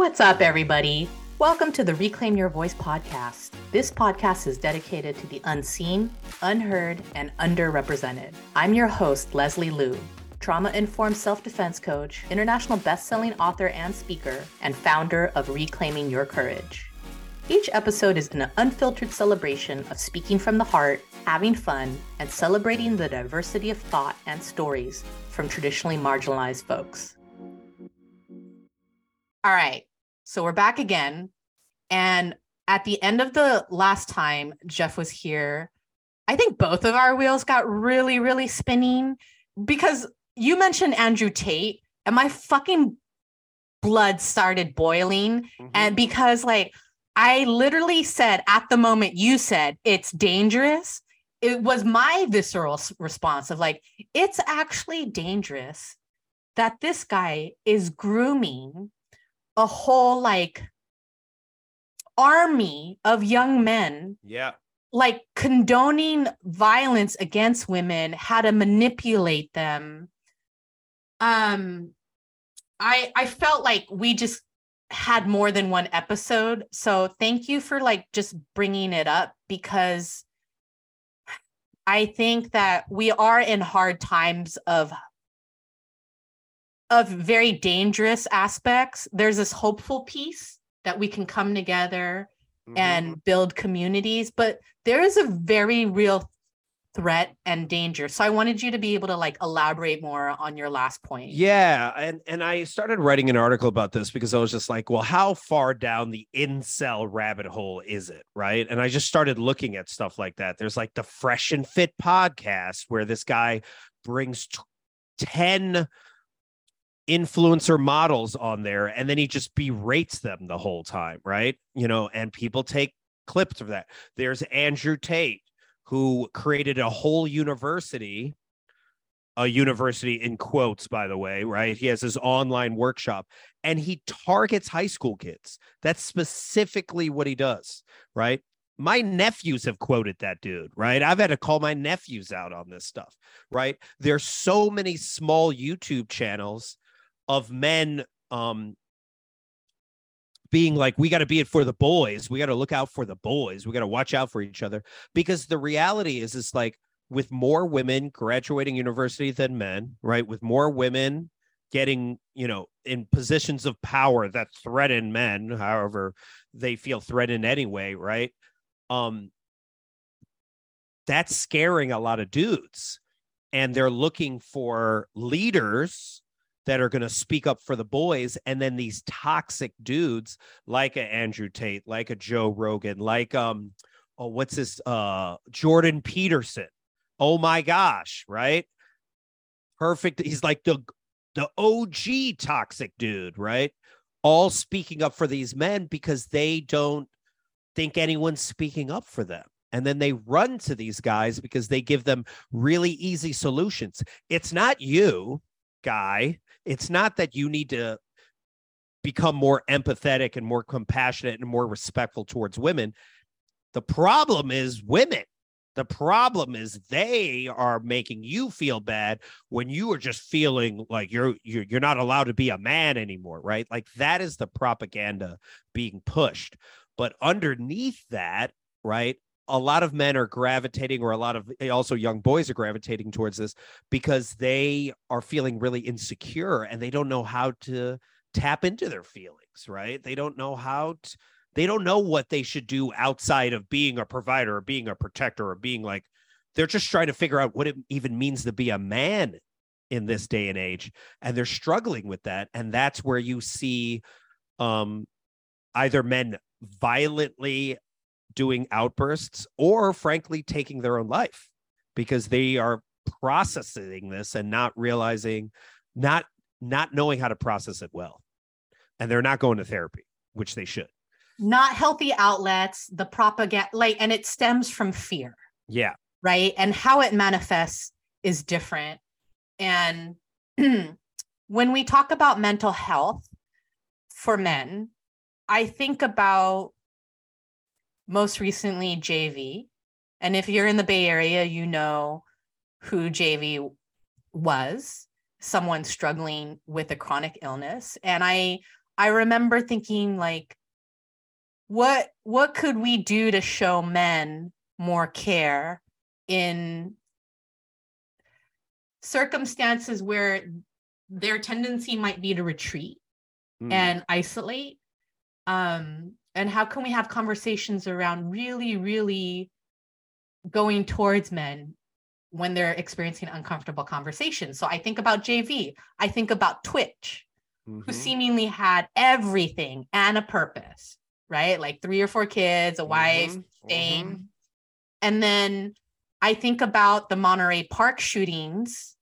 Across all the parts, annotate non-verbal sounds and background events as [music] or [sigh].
What's up, everybody? Welcome to the Reclaim Your Voice podcast. This podcast is dedicated to the unseen, unheard, and underrepresented. I'm your host, Leslie Liu, trauma informed self defense coach, international best selling author and speaker, and founder of Reclaiming Your Courage. Each episode is an unfiltered celebration of speaking from the heart, having fun, and celebrating the diversity of thought and stories from traditionally marginalized folks. All right, so we're back again. And at the end of the last time Jeff was here, I think both of our wheels got really, really spinning because you mentioned Andrew Tate, and my fucking blood started boiling. Mm-hmm. And because, like, I literally said at the moment you said it's dangerous, it was my visceral response of like, it's actually dangerous that this guy is grooming a whole like army of young men. Yeah. Like condoning violence against women, how to manipulate them. Um I I felt like we just had more than one episode. So thank you for like just bringing it up because I think that we are in hard times of of very dangerous aspects. There's this hopeful piece that we can come together mm-hmm. and build communities, but there is a very real threat and danger. So I wanted you to be able to like elaborate more on your last point. Yeah, and and I started writing an article about this because I was just like, well, how far down the incel rabbit hole is it, right? And I just started looking at stuff like that. There's like the Fresh and Fit podcast where this guy brings t- 10 influencer models on there and then he just berates them the whole time, right? You know, and people take clips of that. There's Andrew Tate who created a whole university a university in quotes by the way right? He has his online workshop and he targets high school kids. That's specifically what he does right? My nephews have quoted that dude right? I've had to call my nephews out on this stuff right? There's so many small youtube channels of men um being like we got to be it for the boys. We got to look out for the boys. We got to watch out for each other. Because the reality is it's like with more women graduating university than men right? With more women getting you know in positions of power that threaten men however they feel threatened anyway right? Um that's scaring a lot of dudes. And they're looking for leaders that are going to speak up for the boys and then these toxic dudes like a andrew tate like a joe rogan like um oh what's this uh jordan peterson. Oh my gosh right? Perfect he's like the the og toxic dude right? All speaking up for these men because they don't think anyone's speaking up for them. And then they run to these guys because they give them really easy solutions. It's not you guy it's not that you need to become more empathetic and more compassionate and more respectful towards women. The problem is women. The problem is they are making you feel bad when you are just feeling like you're you're you're not allowed to be a man anymore, right? Like that is the propaganda being pushed. But underneath that, right, a lot of men are gravitating or a lot of also young boys are gravitating towards this because they are feeling really insecure and they don't know how to tap into their feelings right? They don't know how to they don't know what they should do outside of being a provider or being a protector or being like they're just trying to figure out what it even means to be a man in this day and age and they're struggling with that and that's where you see um either men violently doing outbursts or frankly taking their own life because they are processing this and not realizing not not knowing how to process it well. And they're not going to therapy which they should. Not healthy outlets the propaganda like and it stems from fear. Yeah. Right? And how it manifests is different. And [clears throat] when we talk about mental health for men i think about most recently JV. And if you're in the Bay Area, you know who JV was, someone struggling with a chronic illness. And I I remember thinking like what what could we do to show men more care in circumstances where their tendency might be to retreat mm. and isolate um and how can we have conversations around really really going towards men when they're experiencing uncomfortable conversations so i think about jv i think about twitch mm-hmm. who seemingly had everything and a purpose right like three or four kids a wife mm-hmm. fame mm-hmm. and then i think about the monterey park shootings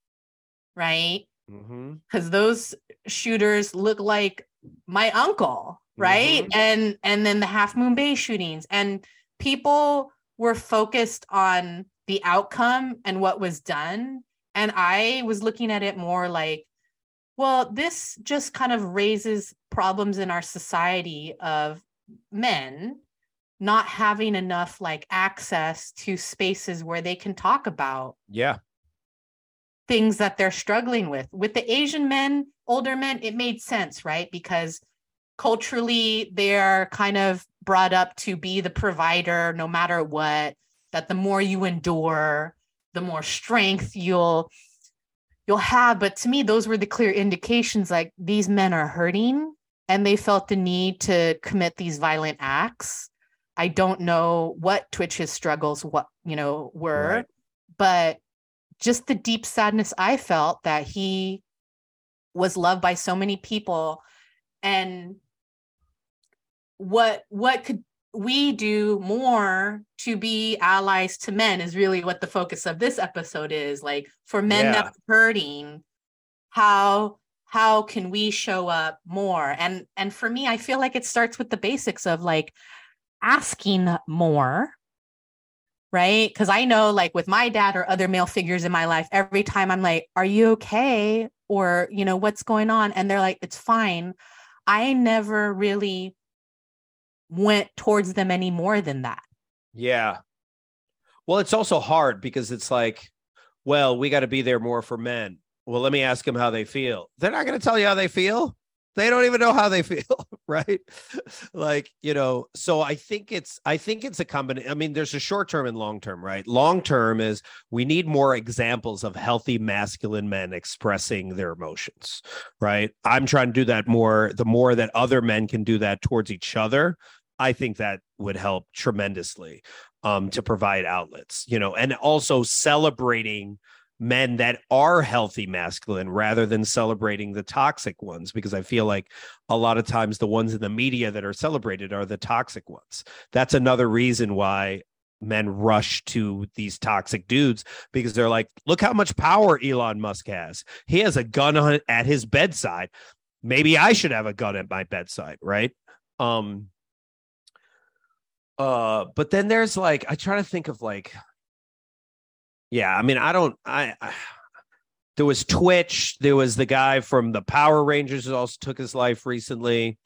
right because mm-hmm. those shooters look like my uncle right mm-hmm. and and then the half moon bay shootings and people were focused on the outcome and what was done and i was looking at it more like well this just kind of raises problems in our society of men not having enough like access to spaces where they can talk about yeah things that they're struggling with. With the Asian men, older men, it made sense, right? Because culturally, they're kind of brought up to be the provider no matter what, that the more you endure, the more strength you'll you'll have but to me those were the clear indications like these men are hurting and they felt the need to commit these violent acts i don't know what twitch's struggles what you know were right. but just the deep sadness I felt that he was loved by so many people and what what could we do more to be allies to men is really what the focus of this episode is like for men yeah. that's hurting how how can we show up more and and for me i feel like it starts with the basics of like asking more right? Because I know, like with my dad or other male figures in my life, every time I'm like, Are you okay? Or, you know, what's going on? And they're like, It's fine. I never really went towards them any more than that. Yeah. Well, it's also hard because it's like, well, we got to be there more for men. Well, let me ask them how they feel. They're not going to tell you how they feel they don't even know how they [laughs] feel right like you know so i think it's i think it's a combination i mean there's a short term and long term right long term is we need more examples of healthy masculine men expressing their emotions right i'm trying to do that more the more that other men can do that towards each other i think that would help tremendously um to provide outlets you know and also celebrating men that are healthy masculine rather than celebrating the toxic ones because i feel like a lot of times the ones in the media that are celebrated are the toxic ones. That's another reason why men rush to these toxic dudes because they're like look how much power Elon Musk has. He has a gun on, at his bedside. Maybe i should have a gun at my bedside right? Um uh but then there's like i try to think of like yeah, I mean, I don't. I, I, there was Twitch. There was the guy from the Power Rangers who also took his life recently.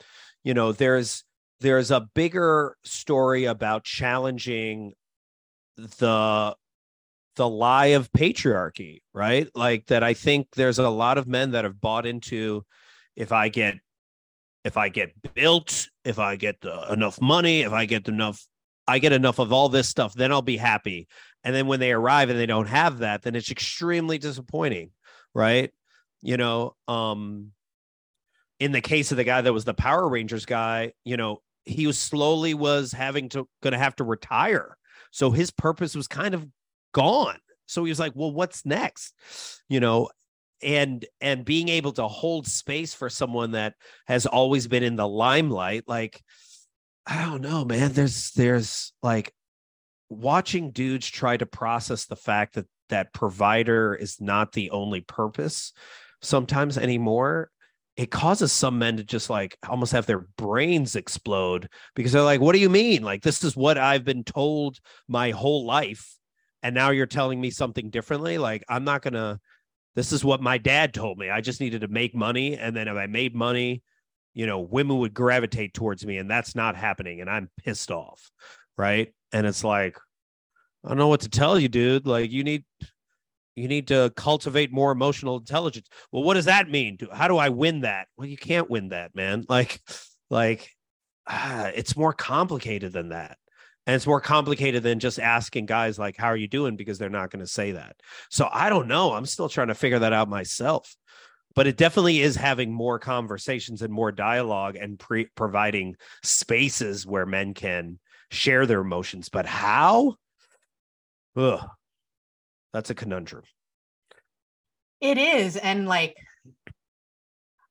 You know, there's there's a bigger story about challenging the the lie of patriarchy, right? Like that. I think there's a lot of men that have bought into. If I get if I get built, if I get enough money, if I get enough, I get enough of all this stuff, then I'll be happy. And then when they arrive and they don't have that, then it's extremely disappointing, right? You know, um, in the case of the guy that was the Power Rangers guy, you know, he was slowly was having to going to have to retire. So his purpose was kind of gone. So he was like, well, what's next? You know, and and being able to hold space for someone that has always been in the limelight like I don't know, man. There's there's like watching dudes try to process the fact that that provider is not the only purpose sometimes anymore it causes some men to just like almost have their brains explode because they're like what do you mean like this is what i've been told my whole life and now you're telling me something differently like i'm not gonna this is what my dad told me i just needed to make money and then if i made money you know women would gravitate towards me and that's not happening and i'm pissed off right and it's like, I don't know what to tell you, dude. Like, you need you need to cultivate more emotional intelligence. Well, what does that mean? How do I win that? Well, you can't win that, man. Like, like, ah, it's more complicated than that. And it's more complicated than just asking guys like, how are you doing? Because they're not going to say that. So I don't know. I'm still trying to figure that out myself. But it definitely is having more conversations and more dialogue and pre- providing spaces where men can share their emotions. But how? Ugh, that's a conundrum. It is. And like,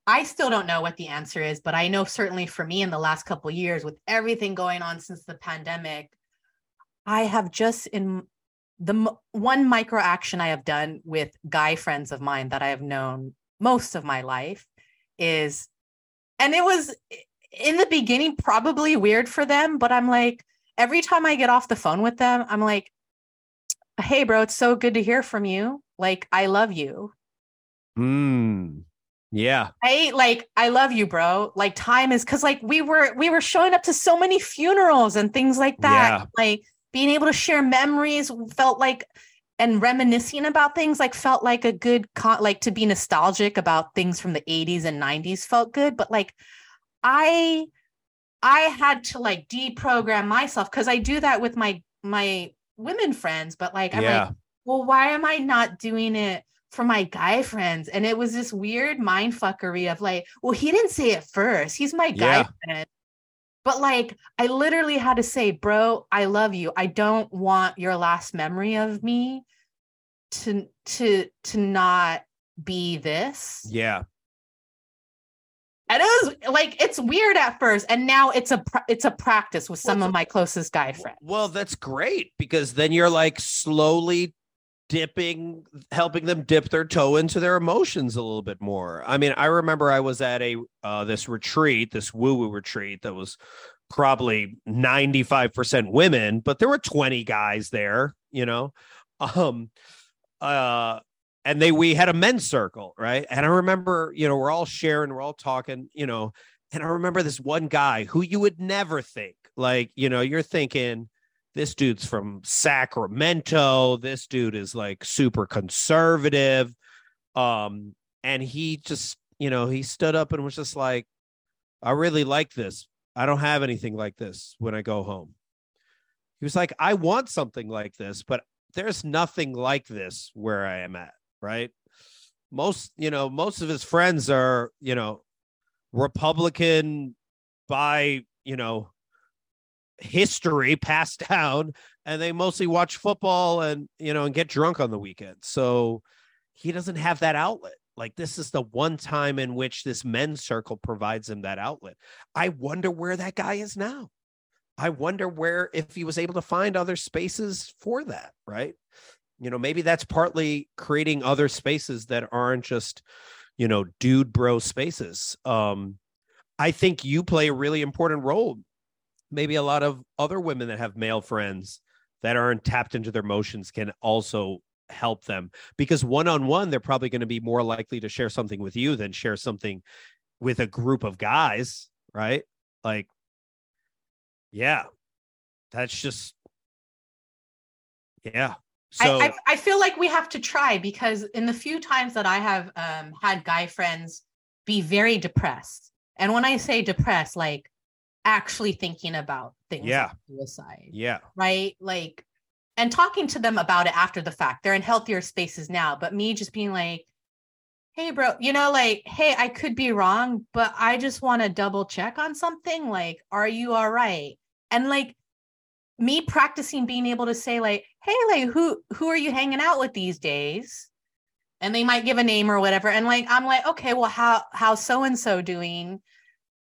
I still don't know what the answer is, but I know certainly for me in the last couple years, with everything going on since the pandemic, I have just in the one micro action I have done with guy friends of mine that I have known most of my life is, and it was in the beginning probably weird for them, but I'm like, every time I get off the phone with them, I'm like, hey, bro, it's so good to hear from you. Like, I love you. Hmm. Yeah. I like I love you, bro. Like time is cuz like we were we were showing up to so many funerals and things like that. Yeah. Like being able to share memories felt like and reminiscing about things like felt like a good con- like to be nostalgic about things from the 80s and 90s felt good, but like I I had to like deprogram myself cuz I do that with my my women friends, but like I'm yeah. like well why am I not doing it for my guy friends. And it was this weird mind fuckery of like, well, he didn't say it first. He's my guy yeah. friend. But like, I literally had to say, bro, I love you. I don't want your last memory of me to to to not be this. Yeah. And it was like it's weird at first, and now it's a it's a practice with some well, of my closest guy friends. Well, that's great because then you're like slowly dipping helping them dip their toe into their emotions a little bit more. I mean i remember i was at a uh, this retreat this woo woo retreat that was probably 95% women but there were 20 guys there you know? [laughs] Um uh and they we had a men's circle right? And i remember you know we're all sharing we're all talking you know and i remember this one guy who you would never think like you know you're thinking this dude's from Sacramento. This dude is like super conservative. Um, and he just, you know, he stood up and was just like, I really like this. I don't have anything like this when I go home. He was like, I want something like this, but there's nothing like this where I am at, right? Most, you know, most of his friends are, you know, Republican by, you know, history passed [laughs] down and they mostly watch football and you know and get drunk on the weekend. So he doesn't have that outlet. Like this is the one time in which this men's circle provides him that outlet. I wonder where that guy is now. I wonder where if he was able to find other spaces for that right? You know maybe that's partly creating other spaces that aren't just you know dude bro spaces. Um i think you play a really important role maybe a lot of other women that have male friends that aren't tapped into their emotions can also help them because one on one they're probably going to be more likely to share something with you than share something with a group of guys right? Like yeah that's just yeah. So I, I, I feel like we have to try because in the few times that i have um, had guy friends be very depressed. And when i say depressed like actually thinking about things yeah. like suicide. Yeah. Right. Like, and talking to them about it after the fact. They're in healthier spaces now, but me just being like, hey, bro, you know, like, hey, I could be wrong, but I just want to double check on something. Like, are you all right? And like, me practicing being able to say like hey like who who are you hanging out with these days and they might give a name or whatever and like i'm like okay well how how so and so doing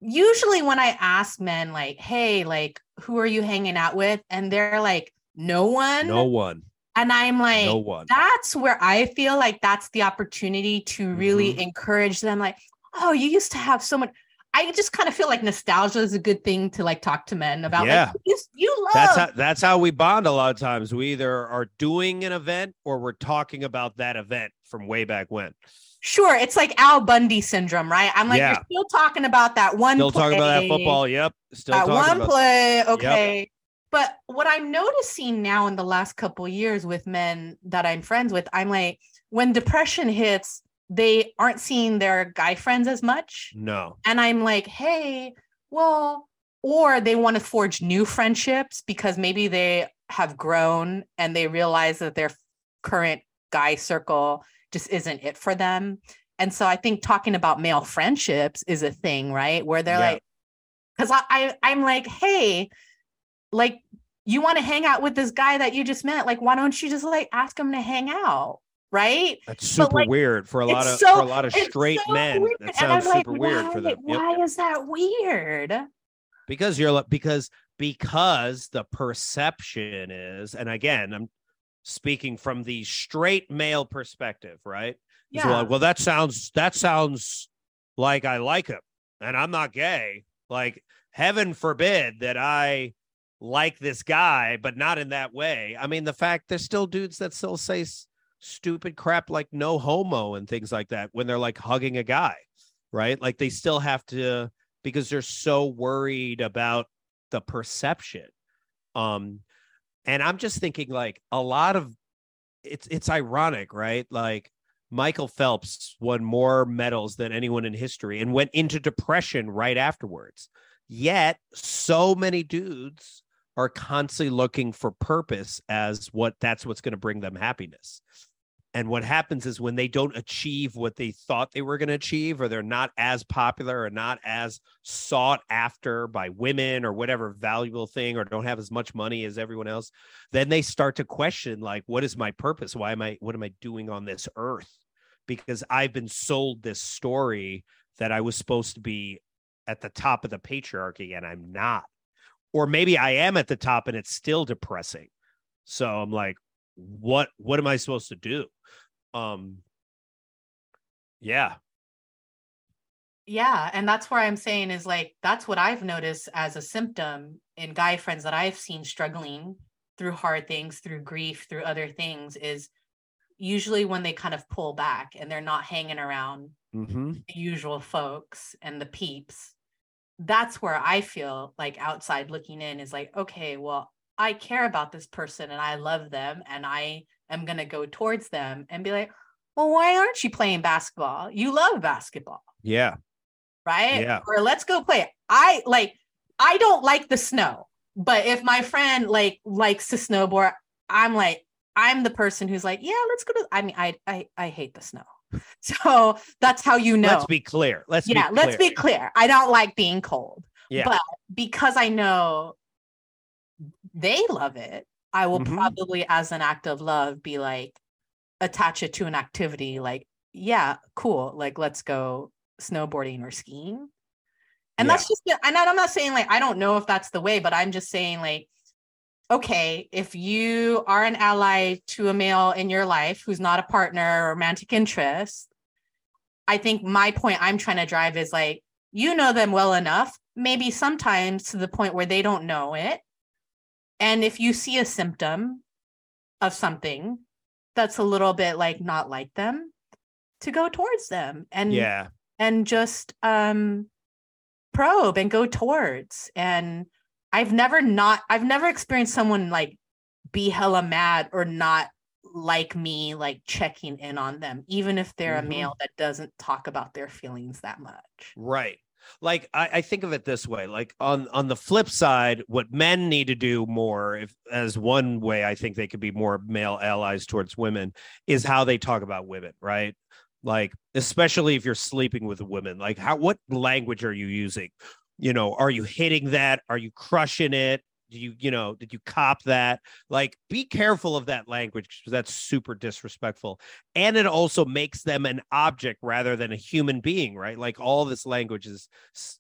usually when I ask men, like, hey, like, who are you hanging out with? And they're like, no one. No one. And I'm like, no one. that's where I feel like that's the opportunity to really mm-hmm. encourage them, like, oh, you used to have so much. I just kind of feel like nostalgia is a good thing to like talk to men about. Yeah, like, you, you love. That's how that's how we bond. A lot of times, we either are doing an event or we're talking about that event from way back when. Sure, it's like Al Bundy syndrome, right? I'm like, yeah. you're still talking about that one. Still play. talking about that football. Yep. Still that one play. Okay. Yep. But what I'm noticing now in the last couple years with men that I'm friends with, I'm like, when depression hits, they aren't seeing their guy friends as much. No. And I'm like, hey, well, or they want to forge new friendships because maybe they have grown and they realize that their current guy circle just isn't it for them. And so I think talking about male friendships is a thing, right? Where they're Yeah. like, because I, I I'm like, hey, like you want to hang out with this guy that you just met, like why don't you just like ask him to hang out, right? That's super like, weird for a lot of so- for a lot of straight so men. weird. That sounds like, super weird why, for them. Yep. Why is that weird? because you're like because because the perception is and again i'm speaking from the straight male perspective right? Yeah. like, well that sounds that sounds like i like him and i'm not gay. Like heaven forbid that i like this guy but not in that way. I mean the fact there's still dudes that still say s- stupid crap like no homo and things like that when they're like hugging a guy right? Like they still have to because they're so worried about the perception um and i'm just thinking like a lot of it's it's ironic right? Like michael phelps won more medals than anyone in history and went into depression right afterwards. Yet so many dudes are constantly looking for purpose as what that's what's going to bring them happiness and what happens is when they don't achieve what they thought they were going to achieve, or they're not as popular or not as sought after by women or whatever valuable thing, or don't have as much money as everyone else, then they start to question, like, what is my purpose? Why am I, what am I doing on this earth? Because I've been sold this story that I was supposed to be at the top of the patriarchy and I'm not. Or maybe I am at the top and it's still depressing. So I'm like, what what am I supposed to do? Um yeah. Yeah. And that's where I'm saying is like, that's what I've noticed as a symptom in guy friends that I've seen struggling through hard things, through grief, through other things is usually when they kind of pull back and they're not hanging around Mm-hmm. the usual folks and the peeps. That's where I feel like outside looking in is like, okay, well, I care about this person and I love them and I am going to go towards them and be like, well, why aren't you playing basketball? You love basketball Yeah. right? Yeah. Or let's go play. I like I don't like the snow, but if my friend like likes to snowboard, I'm like I'm the person who's like, yeah, let's go to I mean I I I hate the snow. [laughs] So that's how you know. Let's be clear. Let's yeah, be let's clear. be clear. I don't like being cold. Yeah. But because I know they love it, I will Mhm. probably as an act of love be like attach it to an activity like, yeah, cool. Like let's go snowboarding or skiing. And Yeah. that's just and I'm not saying like I don't know if that's the way, but I'm just saying like okay, if you are an ally to a male in your life who's not a partner or romantic interest, I think my point I'm trying to drive is like, you know them well enough, maybe sometimes to the point where they don't know it. And if you see a symptom of something that's a little bit like not like them, to go towards them and yeah. and just um probe and go towards and i've never not i've never experienced someone like be hella mad or not like me like checking in on them even if they're Mhm. a male that doesn't talk about their feelings that much Right. Like I, I think of it this way. Like on on the flip side, what men need to do more, if as one way I think they could be more male allies towards women, is how they talk about women, right? Like, especially if you're sleeping with a woman, like how what language are you using? You know, are you hitting that? Are you crushing it? Do you, you know, did you cop that? Like, be careful of that language because that's super disrespectful. And it also makes them an object rather than a human being right? Like all this language is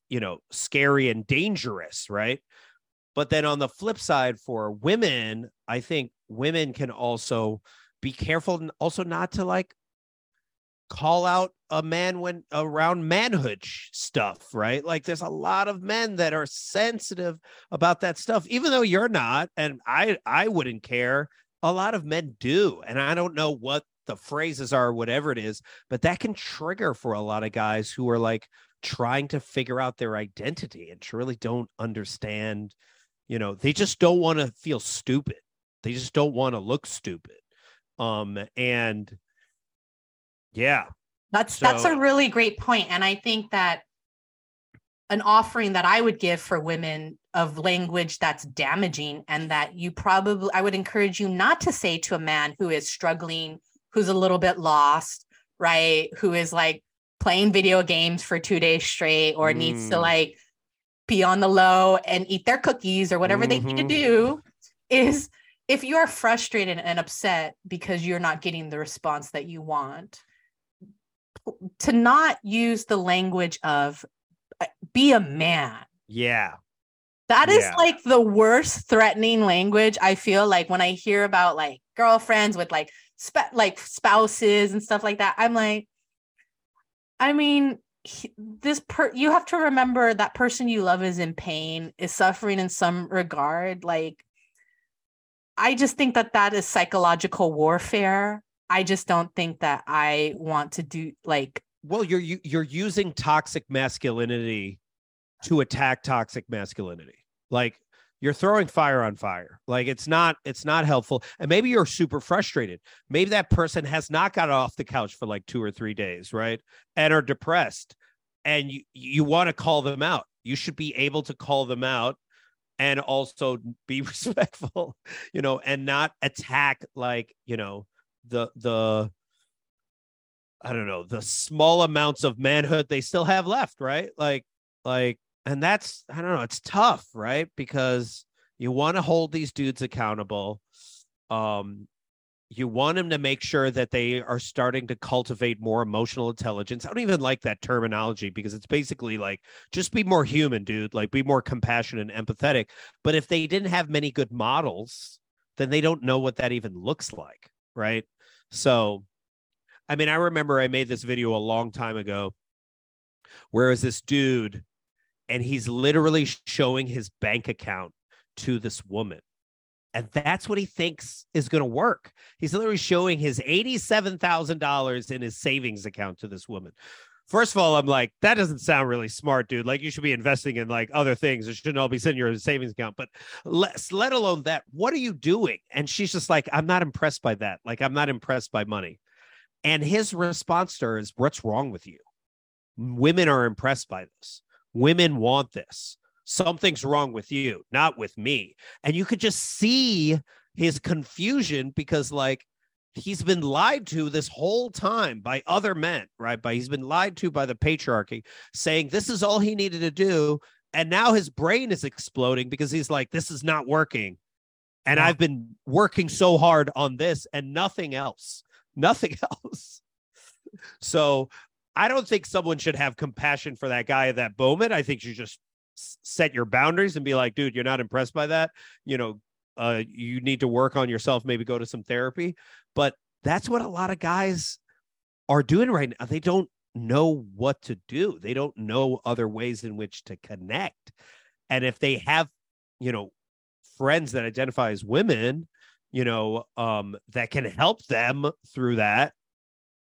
you know scary and dangerous right? But then on the flip side for women i think women can also be careful and also not to like call out a man when around manhood stuff right like there's a lot of men that are sensitive about that stuff even though you're not and i i wouldn't care a lot of men do and i don't know what the phrases are whatever it is but that can trigger for a lot of guys who are like trying to figure out their identity and really don't understand You know, they just don't want to feel stupid. They just don't want to look stupid. Um, and yeah, that's so, that's a really great point, and I think that an offering that I would give for women of language that's damaging and that you probably I would encourage you not to say to a man who is struggling, who's a little bit lost, right? Who is like playing video games for 2 days straight or mm. needs to mm. like be on the low and eat their cookies or whatever mm-hmm. they need to mm-hmm. do is if you are frustrated and upset because you're not getting the response that you want to not use the language of uh, be a man. Yeah. That is yeah. like the worst threatening language. I feel like when I hear about like girlfriends with like sp- like spouses and stuff like that, I'm like, I mean, he, this per you have to remember that person you love is in pain, is suffering in some regard. Like, I just think that that is psychological warfare. I just don't think that I want to do like well, you're you're using toxic masculinity to attack toxic masculinity. Like you're throwing fire on fire. Like it's not it's not helpful. And maybe you're super frustrated. Maybe that person has not got off the couch for like 2 or 3 days, right? And are depressed and you you want to call them out. You should be able to call them out and also be [laughs] respectful, you know, and not attack like, you know, the the I don't know, the small amounts of manhood they still have left, right? Like, like, and that's, I don't know, it's tough, right? Because you want to hold these dudes accountable. Um, you want them to make sure that they are starting to cultivate more emotional intelligence. I don't even like that terminology because it's basically like just be more human, dude. Like be more compassionate and empathetic. But if they didn't have many good models, then they don't know what that even looks like, right? So I mean, I remember I made this video a long time ago where is this dude and he's literally showing his bank account to this woman. And that's what he thinks is going to work. He's literally showing his $87,000 in his savings account to this woman. First of all, I'm like, that doesn't sound really smart, dude. Like, you should be investing in like other things. It shouldn't all be sitting in your savings account. But let, let alone that, what are you doing? And she's just like, I'm not impressed by that. Like, I'm not impressed by money. And his response to her is, What's wrong with you? Women are impressed by this. Women want this. Something's wrong with you, not with me. And you could just see his confusion because, like, he's been lied to this whole time by other men, right? By he's been lied to by the patriarchy, saying this is all he needed to do. And now his brain is exploding because he's like, this is not working. And yeah. I've been working so hard on this and nothing else nothing [laughs] else. So I don't think someone should have compassion for that guy at that moment. I think you just set your boundaries and be like, dude, you're not impressed by that. You know, uh, you need to work on yourself, maybe go to some therapy. But that's what a lot of guys are doing right now. They don't know what to do, they don't know other ways in which to connect. And if they have, you know, friends that identify as women, you know, um, that can help them through that,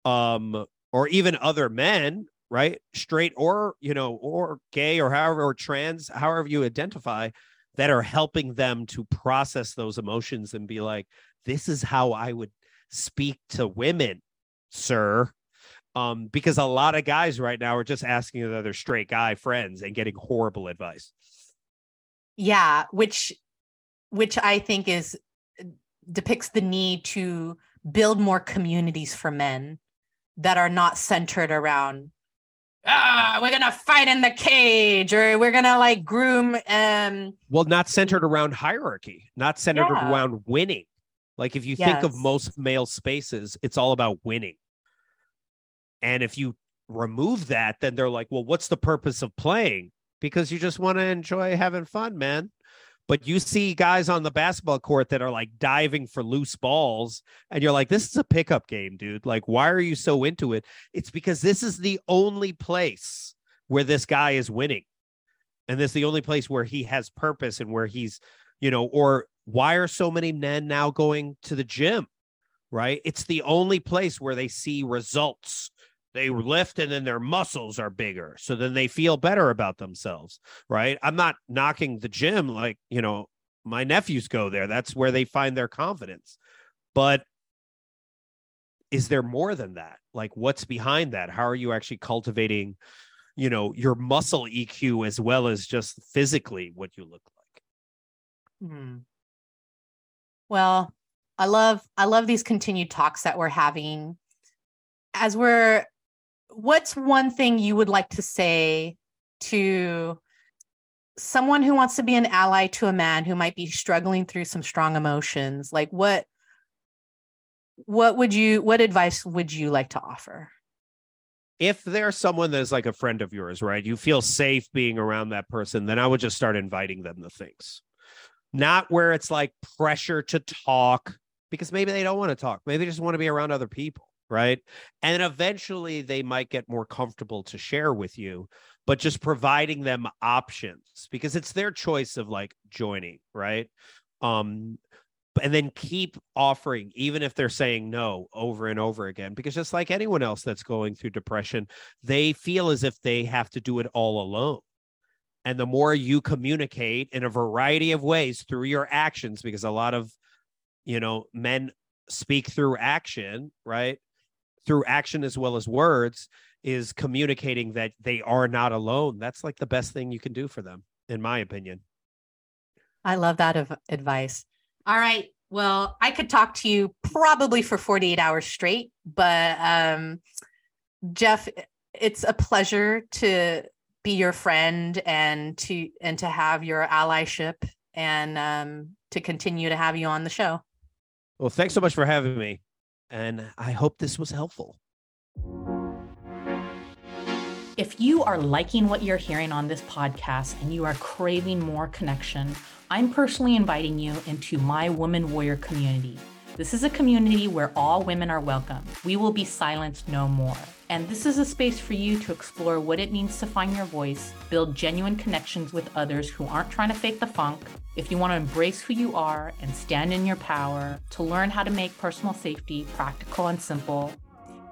um, or even other men, right, straight or you know, or gay or however, or trans, however you identify, that are helping them to process those emotions and be like, this is how I would speak to women, sir. Um, because a lot of guys right now are just asking other straight guy friends and getting horrible advice. Yeah, which which I think is depicts the need to build more communities for men that are not centered around ah, we're gonna fight in the cage or we're gonna like groom um well not centered around hierarchy not centered yeah. around winning like if you yes. think of most male spaces it's all about winning and if you remove that then they're like well what's the purpose of playing because you just want to enjoy having fun man but you see guys on the basketball court that are like diving for loose balls, and you're like, this is a pickup game, dude. Like, why are you so into it? It's because this is the only place where this guy is winning. And this is the only place where he has purpose and where he's, you know, or why are so many men now going to the gym? Right. It's the only place where they see results they lift and then their muscles are bigger so then they feel better about themselves right? I'm not knocking the gym like you know my nephews go there that's where they find their confidence but is there more than that? Like what's behind that? How are you actually cultivating you know your muscle eq as well as just physically what you look like? Hmm. well i love i love these continued talks that we're having. As we're what's one thing you would like to say to someone who wants to be an ally to a man who might be struggling through some strong emotions? Like what what would you what advice would you like to offer? If there's someone that's like a friend of yours right you feel safe being around that person then i would just start inviting them to things. Not where it's like pressure to talk because maybe they don't want to talk. Maybe they just want to be around other people right? And eventually they might get more comfortable to share with you, but just providing them options because it's their choice of like joining, right? Um and then keep offering even if they're saying no over and over again because just like anyone else that's going through depression, they feel as if they have to do it all alone. And the more you communicate in a variety of ways through your actions because a lot of you know men speak through action, right? Through action as well as words is communicating that they are not alone. That's like the best thing you can do for them, in my opinion. I love that of advice. All right. Well, I could talk to you probably for 48 hours straight, but um, Jeff, it's a pleasure to be your friend and to and to have your allyship and um, to continue to have you on the show. Well, thanks so much for having me. And I hope this was helpful. If you are liking what you're hearing on this podcast and you are craving more connection, I'm personally inviting you into my Woman Warrior community. This is a community where all women are welcome. We will be silenced no more. And this is a space for you to explore what it means to find your voice, build genuine connections with others who aren't trying to fake the funk. If you want to embrace who you are and stand in your power, to learn how to make personal safety practical and simple,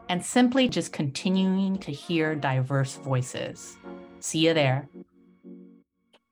and simply just continuing to hear diverse voices. See you there.